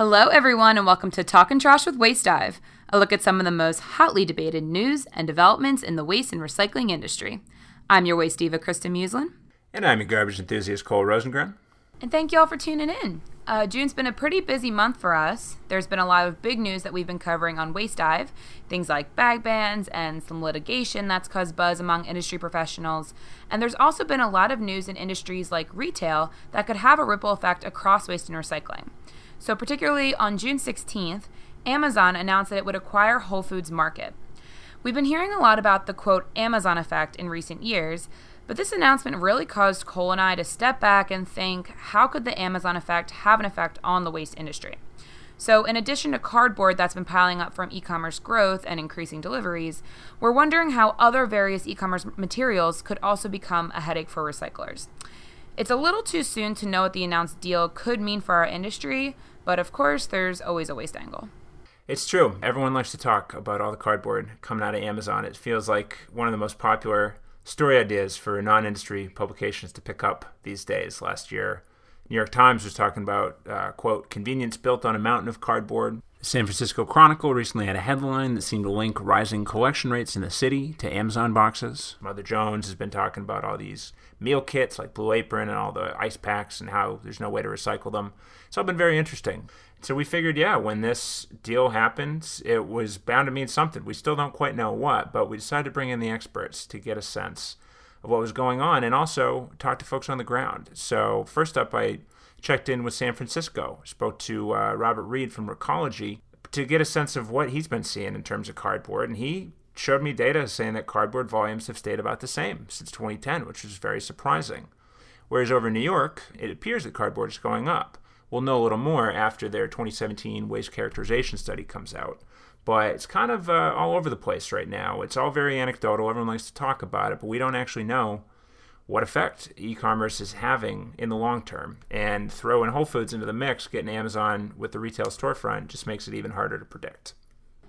Hello, everyone, and welcome to Talking Trash with Waste Dive, a look at some of the most hotly debated news and developments in the waste and recycling industry. I'm your waste diva, Kristin Musulin. And I'm your garbage enthusiast, Cole Rosengren. And thank you all for tuning in. Uh, June's been a pretty busy month for us. There's been a lot of big news that we've been covering on Waste Dive, things like bag bans and some litigation that's caused buzz among industry professionals. And there's also been a lot of news in industries like retail that could have a ripple effect across waste and recycling. So, particularly on June 16th, Amazon announced that it would acquire Whole Foods Market. We've been hearing a lot about the quote Amazon effect in recent years, but this announcement really caused Cole and I to step back and think how could the Amazon effect have an effect on the waste industry? So, in addition to cardboard that's been piling up from e commerce growth and increasing deliveries, we're wondering how other various e commerce materials could also become a headache for recyclers. It's a little too soon to know what the announced deal could mean for our industry, but of course, there's always a waste angle. It's true. Everyone likes to talk about all the cardboard coming out of Amazon. It feels like one of the most popular story ideas for non industry publications to pick up these days. Last year, New York Times was talking about, uh, quote, convenience built on a mountain of cardboard. The San Francisco Chronicle recently had a headline that seemed to link rising collection rates in the city to Amazon boxes. Mother Jones has been talking about all these meal kits like Blue Apron and all the ice packs and how there's no way to recycle them. It's all been very interesting. So we figured, yeah, when this deal happened, it was bound to mean something. We still don't quite know what, but we decided to bring in the experts to get a sense of what was going on and also talk to folks on the ground. So first up, I checked in with San Francisco, spoke to uh, Robert Reed from Recology to get a sense of what he's been seeing in terms of cardboard, and he showed me data saying that cardboard volumes have stayed about the same since 2010, which was very surprising. Whereas over in New York, it appears that cardboard is going up. We'll know a little more after their 2017 waste characterization study comes out. But it's kind of uh, all over the place right now. It's all very anecdotal. Everyone likes to talk about it, but we don't actually know what effect e-commerce is having in the long term. And throwing Whole Foods into the mix, getting Amazon with the retail storefront, just makes it even harder to predict.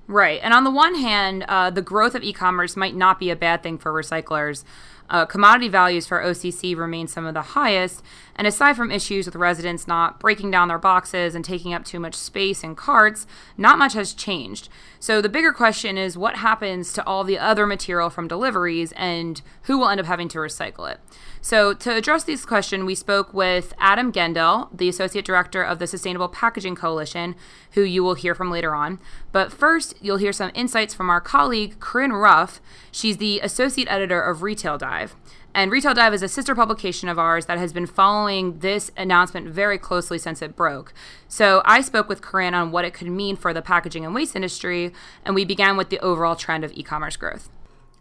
Right. And on the one hand, uh, the growth of e commerce might not be a bad thing for recyclers. Uh, commodity values for OCC remain some of the highest, and aside from issues with residents not breaking down their boxes and taking up too much space in carts, not much has changed. So the bigger question is what happens to all the other material from deliveries and who will end up having to recycle it? So, to address this question, we spoke with Adam Gendell, the Associate Director of the Sustainable Packaging Coalition, who you will hear from later on. But first, you'll hear some insights from our colleague, Corinne Ruff. She's the Associate Editor of Retail Dive. And Retail Dive is a sister publication of ours that has been following this announcement very closely since it broke. So I spoke with Corinne on what it could mean for the packaging and waste industry, and we began with the overall trend of e commerce growth.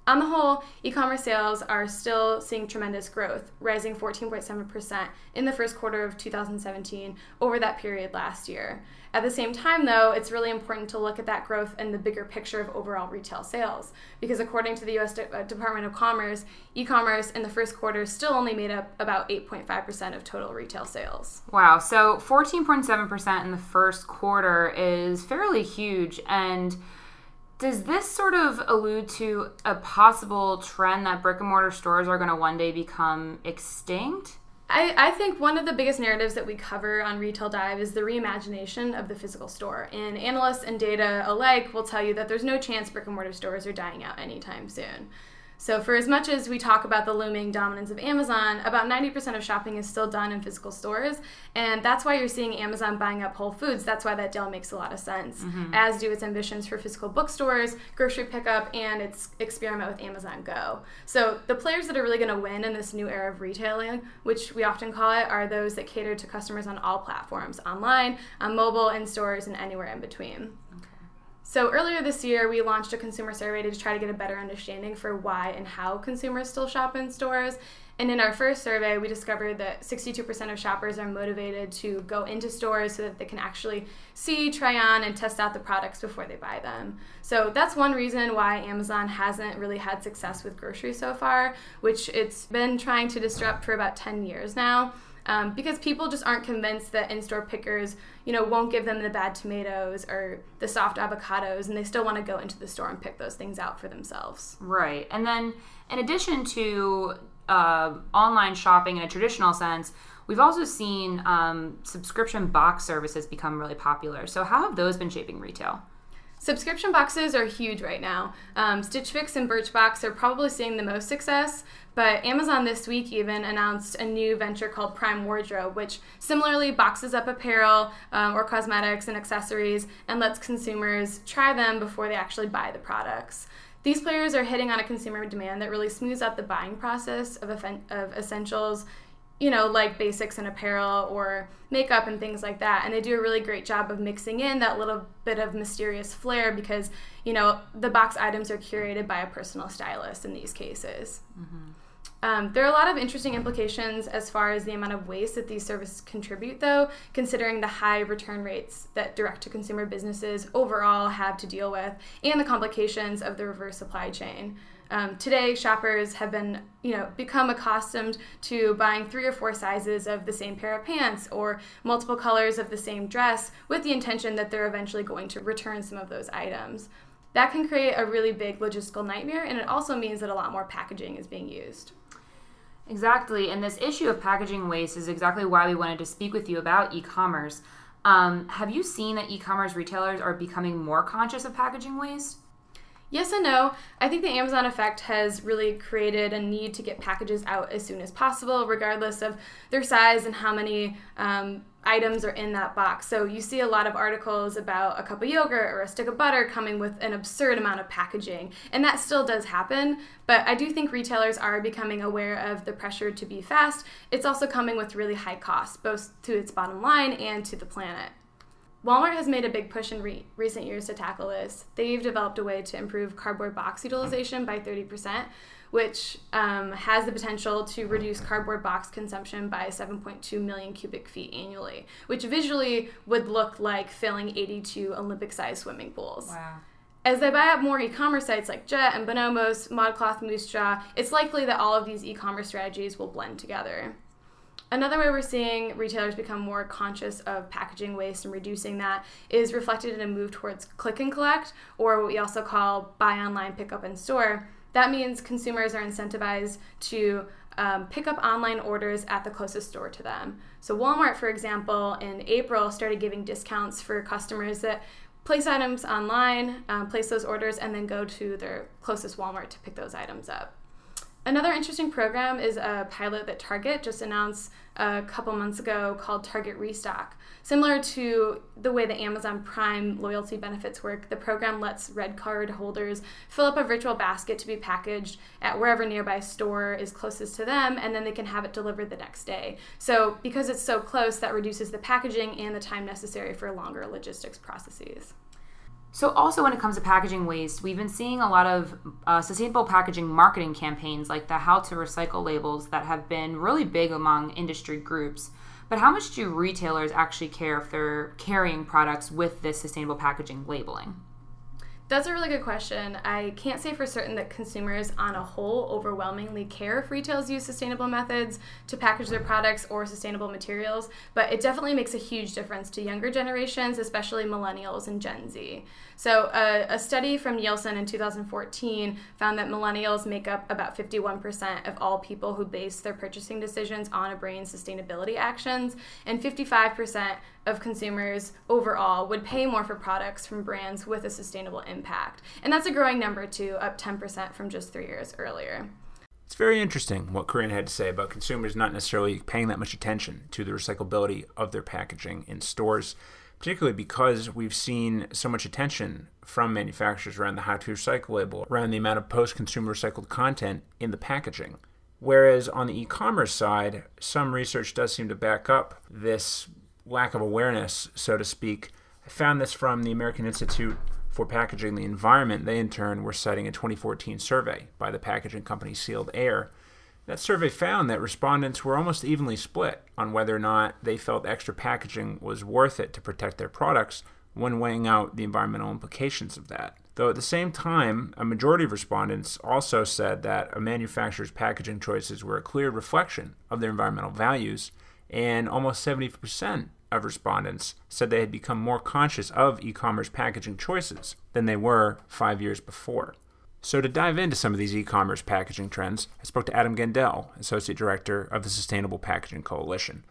On the whole, e commerce sales are still seeing tremendous growth, rising 14.7% in the first quarter of 2017 over that period last year. At the same time, though, it's really important to look at that growth in the bigger picture of overall retail sales. Because according to the US De- uh, Department of Commerce, e commerce in the first quarter still only made up about 8.5% of total retail sales. Wow, so 14.7% in the first quarter is fairly huge. And does this sort of allude to a possible trend that brick and mortar stores are going to one day become extinct? I, I think one of the biggest narratives that we cover on Retail Dive is the reimagination of the physical store. And analysts and data alike will tell you that there's no chance brick and mortar stores are dying out anytime soon. So, for as much as we talk about the looming dominance of Amazon, about 90% of shopping is still done in physical stores. And that's why you're seeing Amazon buying up Whole Foods. That's why that deal makes a lot of sense, mm-hmm. as do its ambitions for physical bookstores, grocery pickup, and its experiment with Amazon Go. So, the players that are really going to win in this new era of retailing, which we often call it, are those that cater to customers on all platforms online, on mobile, in stores, and anywhere in between. So earlier this year, we launched a consumer survey to try to get a better understanding for why and how consumers still shop in stores. And in our first survey, we discovered that 62% of shoppers are motivated to go into stores so that they can actually see, try on, and test out the products before they buy them. So that's one reason why Amazon hasn't really had success with groceries so far, which it's been trying to disrupt for about 10 years now um, because people just aren't convinced that in-store pickers, you know, won't give them the bad tomatoes or the soft avocados, and they still want to go into the store and pick those things out for themselves. Right, and then in addition to uh, online shopping in a traditional sense, We've also seen um, subscription box services become really popular. So, how have those been shaping retail? Subscription boxes are huge right now. Um, Stitch Fix and Birchbox are probably seeing the most success, but Amazon this week even announced a new venture called Prime Wardrobe, which similarly boxes up apparel um, or cosmetics and accessories and lets consumers try them before they actually buy the products. These players are hitting on a consumer demand that really smooths out the buying process of, of essentials you know, like basics and apparel or makeup and things like that. And they do a really great job of mixing in that little bit of mysterious flair because, you know, the box items are curated by a personal stylist in these cases. Mm-hmm. Um, there are a lot of interesting implications as far as the amount of waste that these services contribute, though, considering the high return rates that direct to consumer businesses overall have to deal with and the complications of the reverse supply chain. Um, today, shoppers have been, you know, become accustomed to buying three or four sizes of the same pair of pants or multiple colors of the same dress with the intention that they're eventually going to return some of those items. That can create a really big logistical nightmare, and it also means that a lot more packaging is being used. Exactly, and this issue of packaging waste is exactly why we wanted to speak with you about e commerce. Um, have you seen that e commerce retailers are becoming more conscious of packaging waste? Yes and no. I think the Amazon effect has really created a need to get packages out as soon as possible, regardless of their size and how many um, items are in that box. So you see a lot of articles about a cup of yogurt or a stick of butter coming with an absurd amount of packaging. And that still does happen, but I do think retailers are becoming aware of the pressure to be fast. It's also coming with really high costs, both to its bottom line and to the planet. Walmart has made a big push in re- recent years to tackle this. They've developed a way to improve cardboard box utilization by 30%, which um, has the potential to reduce cardboard box consumption by 7.2 million cubic feet annually, which visually would look like filling 82 Olympic sized swimming pools. Wow. As they buy up more e commerce sites like Jet and Bonobos, ModCloth, Moosejaw, it's likely that all of these e commerce strategies will blend together. Another way we're seeing retailers become more conscious of packaging waste and reducing that is reflected in a move towards click and collect, or what we also call buy online, pick up in store. That means consumers are incentivized to um, pick up online orders at the closest store to them. So, Walmart, for example, in April started giving discounts for customers that place items online, um, place those orders, and then go to their closest Walmart to pick those items up. Another interesting program is a pilot that Target just announced a couple months ago called Target Restock. Similar to the way the Amazon Prime loyalty benefits work, the program lets red card holders fill up a virtual basket to be packaged at wherever nearby store is closest to them, and then they can have it delivered the next day. So, because it's so close, that reduces the packaging and the time necessary for longer logistics processes. So, also when it comes to packaging waste, we've been seeing a lot of uh, sustainable packaging marketing campaigns like the How to Recycle labels that have been really big among industry groups. But how much do retailers actually care if they're carrying products with this sustainable packaging labeling? That's a really good question. I can't say for certain that consumers on a whole overwhelmingly care if retailers use sustainable methods to package their products or sustainable materials, but it definitely makes a huge difference to younger generations, especially millennials and Gen Z. So, uh, a study from Nielsen in 2014 found that millennials make up about 51% of all people who base their purchasing decisions on a brain's sustainability actions, and 55% of consumers overall would pay more for products from brands with a sustainable impact. And that's a growing number, too, up 10% from just three years earlier. It's very interesting what Corinne had to say about consumers not necessarily paying that much attention to the recyclability of their packaging in stores particularly because we've seen so much attention from manufacturers around the how to recycle label, around the amount of post consumer recycled content in the packaging. Whereas on the e commerce side, some research does seem to back up this lack of awareness, so to speak. I found this from the American Institute for Packaging the Environment. They, in turn, were citing a 2014 survey by the packaging company Sealed Air that survey found that respondents were almost evenly split on whether or not they felt extra packaging was worth it to protect their products when weighing out the environmental implications of that. Though at the same time, a majority of respondents also said that a manufacturer's packaging choices were a clear reflection of their environmental values, and almost 70% of respondents said they had become more conscious of e commerce packaging choices than they were five years before. So, to dive into some of these e commerce packaging trends, I spoke to Adam Gendell, Associate Director of the Sustainable Packaging Coalition.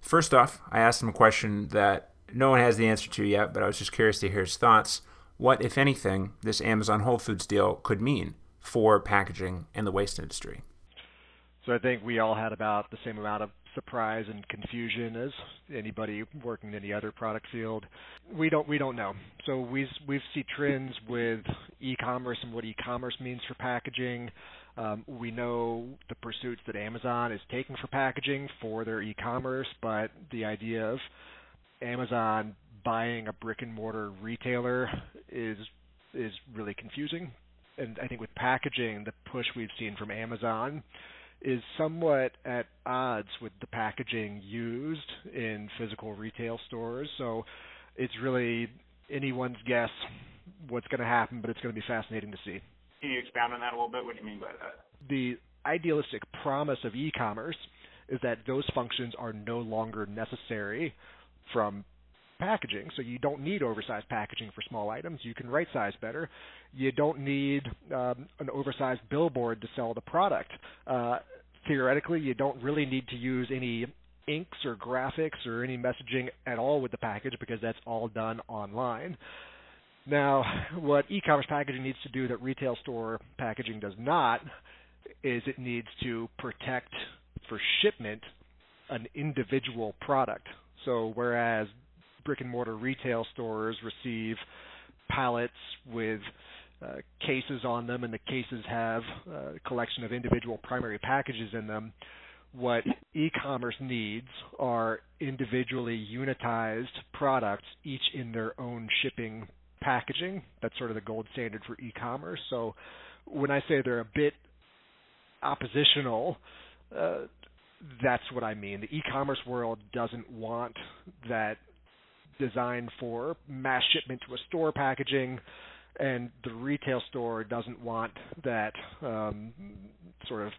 First off, I asked him a question that no one has the answer to yet, but I was just curious to hear his thoughts. What, if anything, this Amazon Whole Foods deal could mean for packaging and the waste industry? So I think we all had about the same amount of surprise and confusion as anybody working in any other product field. We don't we don't know. So we we see trends with e-commerce and what e-commerce means for packaging. Um, we know the pursuits that Amazon is taking for packaging for their e-commerce, but the idea of Amazon buying a brick and mortar retailer is is really confusing. And I think with packaging, the push we've seen from Amazon is somewhat at odds with the packaging used in physical retail stores. So it's really anyone's guess what's going to happen, but it's going to be fascinating to see. Can you expound on that a little bit? What do you mean by that? The idealistic promise of e commerce is that those functions are no longer necessary from packaging. So you don't need oversized packaging for small items. You can right size better. You don't need um, an oversized billboard to sell the product. Uh, theoretically, you don't really need to use any inks or graphics or any messaging at all with the package because that's all done online. Now, what e-commerce packaging needs to do that retail store packaging does not is it needs to protect for shipment an individual product. So whereas brick and mortar retail stores receive pallets with uh, cases on them, and the cases have uh, a collection of individual primary packages in them. What e-commerce needs are individually unitized products, each in their own shipping packaging. That's sort of the gold standard for e-commerce. So when I say they're a bit oppositional, uh, that's what I mean. The e-commerce world doesn't want that designed for mass shipment to a store packaging, and the retail store doesn't want that um, sort of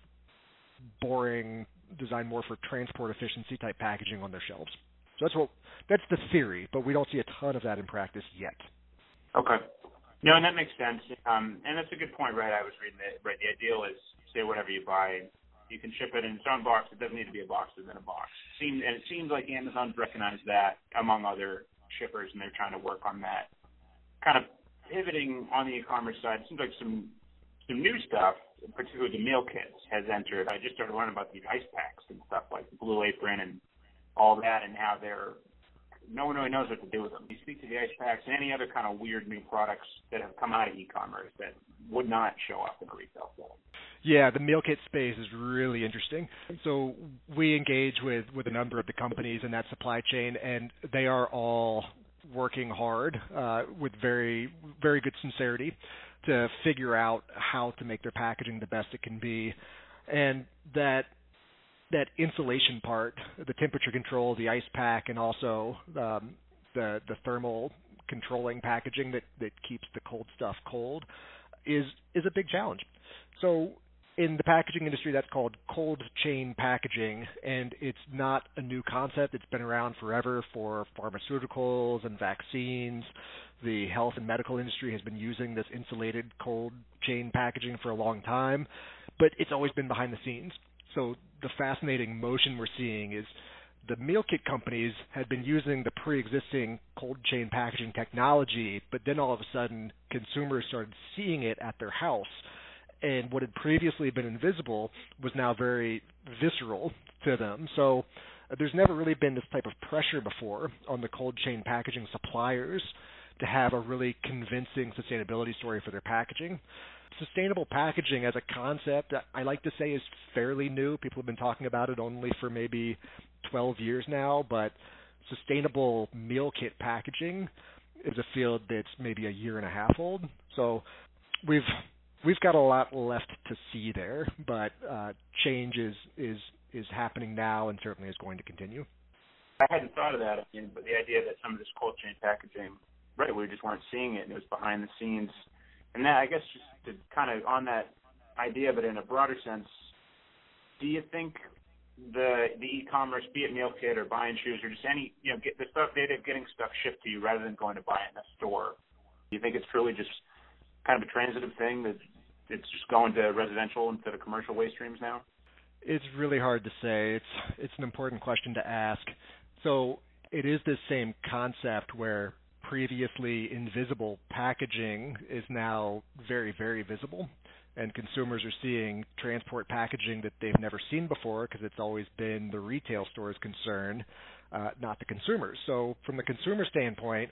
boring, design more for transport efficiency type packaging on their shelves. So that's what that's the theory, but we don't see a ton of that in practice yet. Okay. No, and that makes sense. Um, and that's a good point, right? I was reading it. Right, the ideal is say whatever you buy, you can ship it in its own box. It doesn't need to be a box within a box. Seems and it seems like Amazon's recognized that among other shippers, and they're trying to work on that. Kind of pivoting on the e-commerce side, it seems like some some new stuff, particularly the meal kits, has entered. I just started learning about these ice packs and stuff like Blue Apron and all that, and how they're no one really knows what to do with them. You speak to the ice packs and any other kind of weird new products that have come out of e-commerce that would not show up in a retail setting. Yeah, the meal kit space is really interesting. So we engage with with a number of the companies in that supply chain, and they are all working hard uh, with very very good sincerity to figure out how to make their packaging the best it can be, and that that insulation part, the temperature control, the ice pack, and also um, the the thermal controlling packaging that that keeps the cold stuff cold is is a big challenge. So in the packaging industry, that's called cold chain packaging, and it's not a new concept. It's been around forever for pharmaceuticals and vaccines. The health and medical industry has been using this insulated cold chain packaging for a long time, but it's always been behind the scenes. So the fascinating motion we're seeing is the meal kit companies had been using the pre-existing cold chain packaging technology, but then all of a sudden consumers started seeing it at their house and what had previously been invisible was now very visceral to them. So uh, there's never really been this type of pressure before on the cold chain packaging suppliers to have a really convincing sustainability story for their packaging. Sustainable packaging as a concept, I like to say, is fairly new. People have been talking about it only for maybe 12 years now, but sustainable meal kit packaging is a field that's maybe a year and a half old. So we've we've got a lot left to see there, but uh, change is is is happening now and certainly is going to continue. I hadn't thought of that, but the idea that some of this cold chain packaging, right, we just weren't seeing it, and it was behind the scenes, and that I guess just to kind of on that idea, but in a broader sense, do you think the the e-commerce, be it meal kit or buying shoes or just any, you know, get the stuff, data getting stuff shipped to you rather than going to buy it in a store? Do you think it's truly just kind of a transitive thing that it's just going to residential instead of commercial waste streams now? It's really hard to say. It's it's an important question to ask. So it is this same concept where previously invisible packaging is now very very visible and consumers are seeing transport packaging that they've never seen before because it's always been the retail store's concern, uh, not the consumers. So from the consumer standpoint,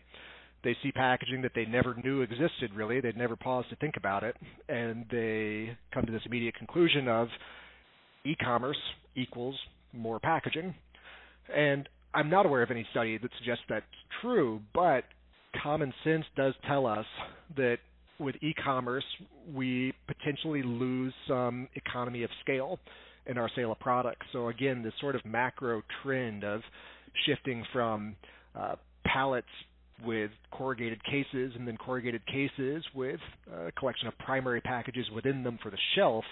they see packaging that they never knew existed really. They'd never paused to think about it, and they come to this immediate conclusion of e-commerce equals more packaging. And I'm not aware of any study that suggests that's true, but common sense does tell us that with e-commerce, we potentially lose some economy of scale in our sale of products. So again, this sort of macro trend of shifting from uh, pallets with corrugated cases and then corrugated cases with a collection of primary packages within them for the shelf.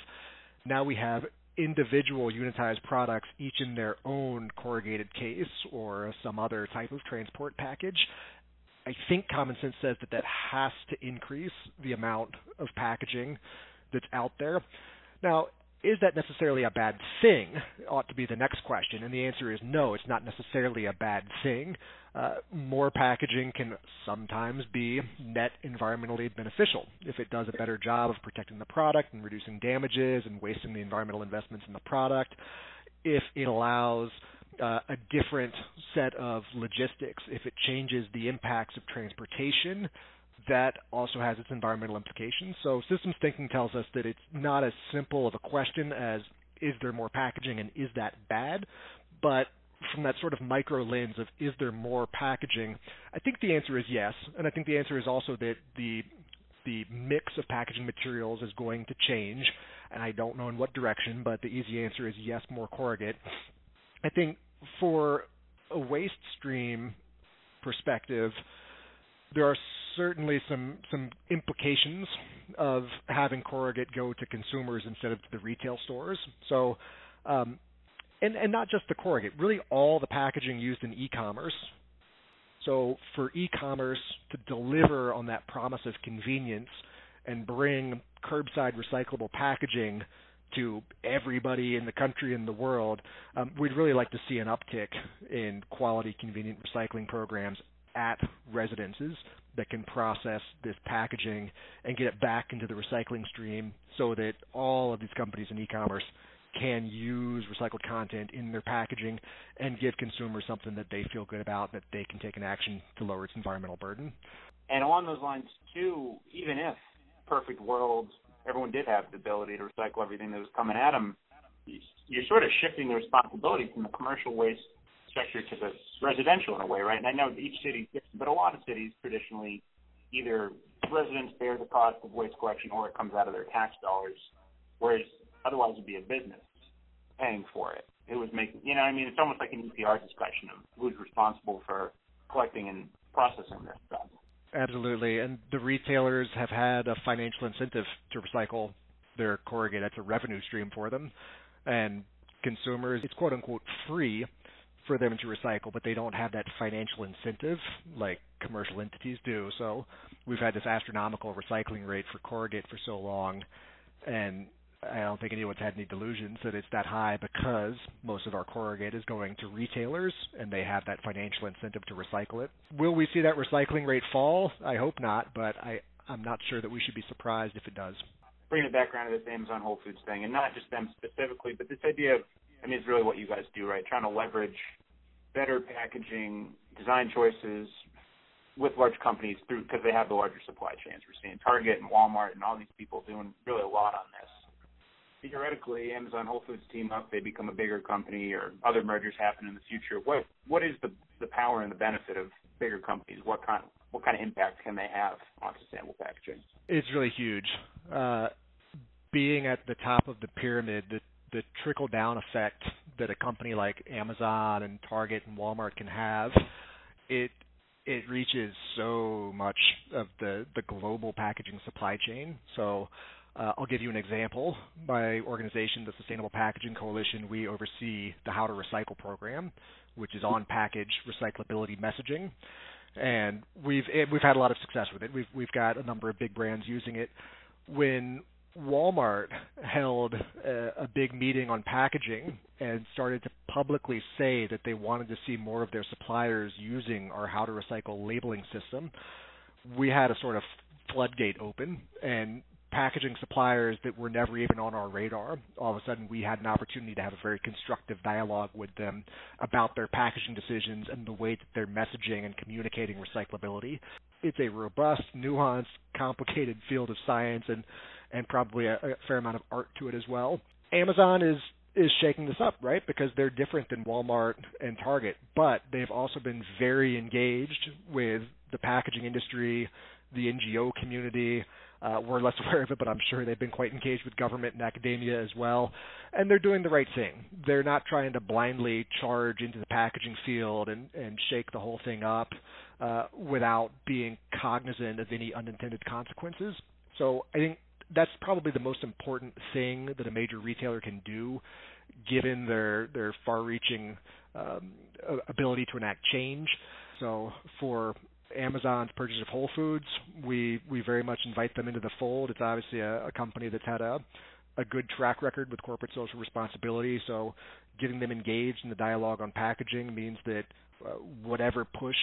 Now we have individual unitized products, each in their own corrugated case or some other type of transport package. I think common sense says that that has to increase the amount of packaging that's out there. Now, is that necessarily a bad thing? Ought to be the next question. And the answer is no, it's not necessarily a bad thing. Uh, more packaging can sometimes be net environmentally beneficial if it does a better job of protecting the product and reducing damages and wasting the environmental investments in the product. If it allows uh, a different set of logistics, if it changes the impacts of transportation, that also has its environmental implications. So systems thinking tells us that it's not as simple of a question as is there more packaging and is that bad, but from that sort of micro lens of is there more packaging, I think the answer is yes, and I think the answer is also that the the mix of packaging materials is going to change, and I don't know in what direction, but the easy answer is yes, more corrugate. I think for a waste stream perspective, there are certainly some some implications of having corrugate go to consumers instead of to the retail stores. So, um, and and not just the corrugate, really all the packaging used in e-commerce. So for e-commerce to deliver on that promise of convenience and bring curbside recyclable packaging to everybody in the country and the world, um, we'd really like to see an uptick in quality, convenient recycling programs at residences that can process this packaging and get it back into the recycling stream so that all of these companies in e-commerce can use recycled content in their packaging and give consumers something that they feel good about that they can take an action to lower its environmental burden. And along those lines too, even if perfect world everyone did have the ability to recycle everything that was coming at them, you're sort of shifting the responsibility from the commercial waste sector to the residential in a way, right? And I know each city, but a lot of cities traditionally either residents bear the cost of waste collection or it comes out of their tax dollars, whereas otherwise it'd be a business paying for it. It was making, you know, I mean, it's almost like an EPR discussion of who's responsible for collecting and processing this stuff. Absolutely, and the retailers have had a financial incentive to recycle their corrugate. That's a revenue stream for them, and consumers, it's quote unquote free for them to recycle, but they don't have that financial incentive like commercial entities do. So we've had this astronomical recycling rate for corrugate for so long, and I don't think anyone's had any delusions that it's that high because most of our corrugate is going to retailers and they have that financial incentive to recycle it. Will we see that recycling rate fall? I hope not, but I, I'm not sure that we should be surprised if it does. Bringing it back around to this Amazon Whole Foods thing, and not just them specifically, but this idea of, I mean, it's really what you guys do, right? Trying to leverage better packaging, design choices with large companies through because they have the larger supply chains. We're seeing Target and Walmart and all these people doing really a lot on this. Theoretically, Amazon Whole Foods team up, they become a bigger company, or other mergers happen in the future. What what is the the power and the benefit of bigger companies? What kind what kind of impact can they have on sustainable packaging? It's really huge. Uh, being at the top of the pyramid, the the trickle down effect that a company like Amazon and Target and Walmart can have, it it reaches so much of the the global packaging supply chain. So uh, I'll give you an example. My organization, the Sustainable Packaging Coalition, we oversee the How to Recycle program, which is on package recyclability messaging, and we've we've had a lot of success with it. We've we've got a number of big brands using it. When Walmart held a, a, big meeting on packaging and started to publicly say that they wanted to see more of their suppliers using our how to recycle labeling system, we had a sort of floodgate open and packaging suppliers that were never even on our radar. All of a sudden, we had an opportunity to have a very constructive dialogue with them about their packaging decisions and the way that they're messaging and communicating recyclability. It's a robust, nuanced, complicated field of science and and probably a, a fair amount of art to it as well. Amazon is is shaking this up, right? Because they're different than Walmart and Target, but they've also been very engaged with the packaging industry, the NGO community, uh, we're less aware of it, but I'm sure they've been quite engaged with government and academia as well. And they're doing the right thing. They're not trying to blindly charge into the packaging field and, and shake the whole thing up uh, without being cognizant of any unintended consequences. So I think that's probably the most important thing that a major retailer can do, given their their far-reaching um, ability to enact change. So for Amazon's purchase of Whole Foods, we we very much invite them into the fold. It's obviously a, a company that's had a a good track record with corporate social responsibility. So, getting them engaged in the dialogue on packaging means that uh, whatever push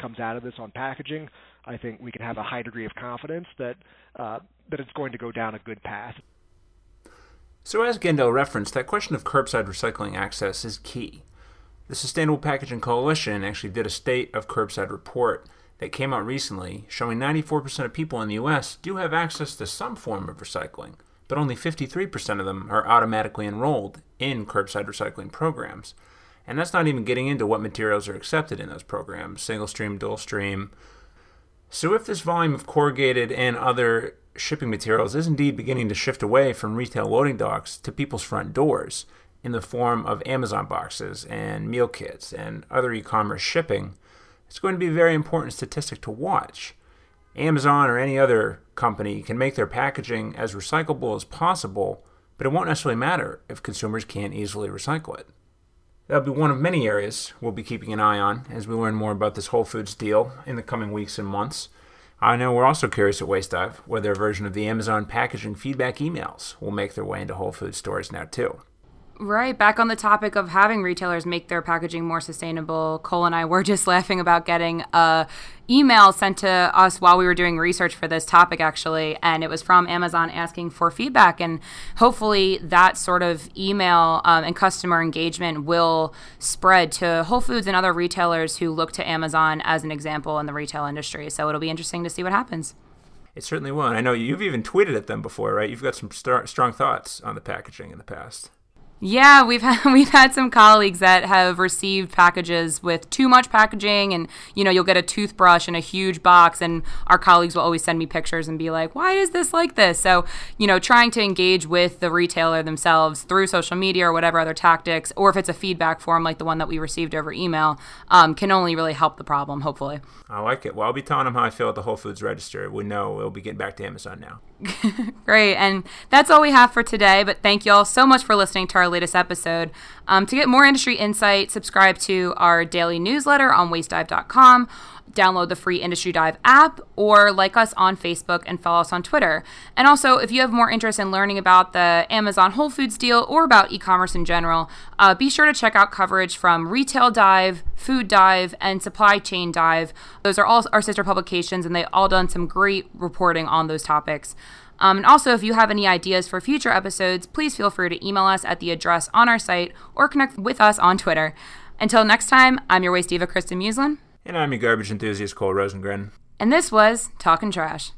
comes out of this on packaging, I think we can have a high degree of confidence that uh, that it's going to go down a good path. So, as Gendell referenced, that question of curbside recycling access is key. The Sustainable Packaging Coalition actually did a state of curbside report that came out recently showing 94% of people in the US do have access to some form of recycling, but only 53% of them are automatically enrolled in curbside recycling programs. And that's not even getting into what materials are accepted in those programs single stream, dual stream. So, if this volume of corrugated and other shipping materials is indeed beginning to shift away from retail loading docks to people's front doors in the form of Amazon boxes and meal kits and other e commerce shipping, it's going to be a very important statistic to watch. Amazon or any other company can make their packaging as recyclable as possible, but it won't necessarily matter if consumers can't easily recycle it. That'll be one of many areas we'll be keeping an eye on as we learn more about this Whole Foods deal in the coming weeks and months. I know we're also curious at Waste Dive whether a version of the Amazon packaging feedback emails will make their way into Whole Foods stores now too. Right. Back on the topic of having retailers make their packaging more sustainable, Cole and I were just laughing about getting a email sent to us while we were doing research for this topic, actually, and it was from Amazon asking for feedback. And hopefully, that sort of email um, and customer engagement will spread to Whole Foods and other retailers who look to Amazon as an example in the retail industry. So it'll be interesting to see what happens. It certainly will. And I know you've even tweeted at them before, right? You've got some strong thoughts on the packaging in the past. Yeah, we've had, we've had some colleagues that have received packages with too much packaging, and you know you'll get a toothbrush in a huge box, and our colleagues will always send me pictures and be like, "Why is this like this?" So you know, trying to engage with the retailer themselves through social media or whatever other tactics, or if it's a feedback form like the one that we received over email, um, can only really help the problem. Hopefully, I like it. Well, I'll be telling them how I feel at the Whole Foods register. We know we'll be getting back to Amazon now. Great. And that's all we have for today. But thank you all so much for listening to our latest episode. Um, to get more industry insight, subscribe to our daily newsletter on wastedive.com download the free Industry Dive app or like us on Facebook and follow us on Twitter. And also, if you have more interest in learning about the Amazon Whole Foods deal or about e commerce in general, uh, be sure to check out coverage from Retail Dive, Food Dive, and Supply Chain Dive. Those are all our sister publications, and they've all done some great reporting on those topics. Um, and also, if you have any ideas for future episodes, please feel free to email us at the address on our site or connect with us on Twitter. Until next time, I'm your waste diva, Kristin Musulin. And I'm your garbage enthusiast, Cole Rosengren. And this was Talking Trash.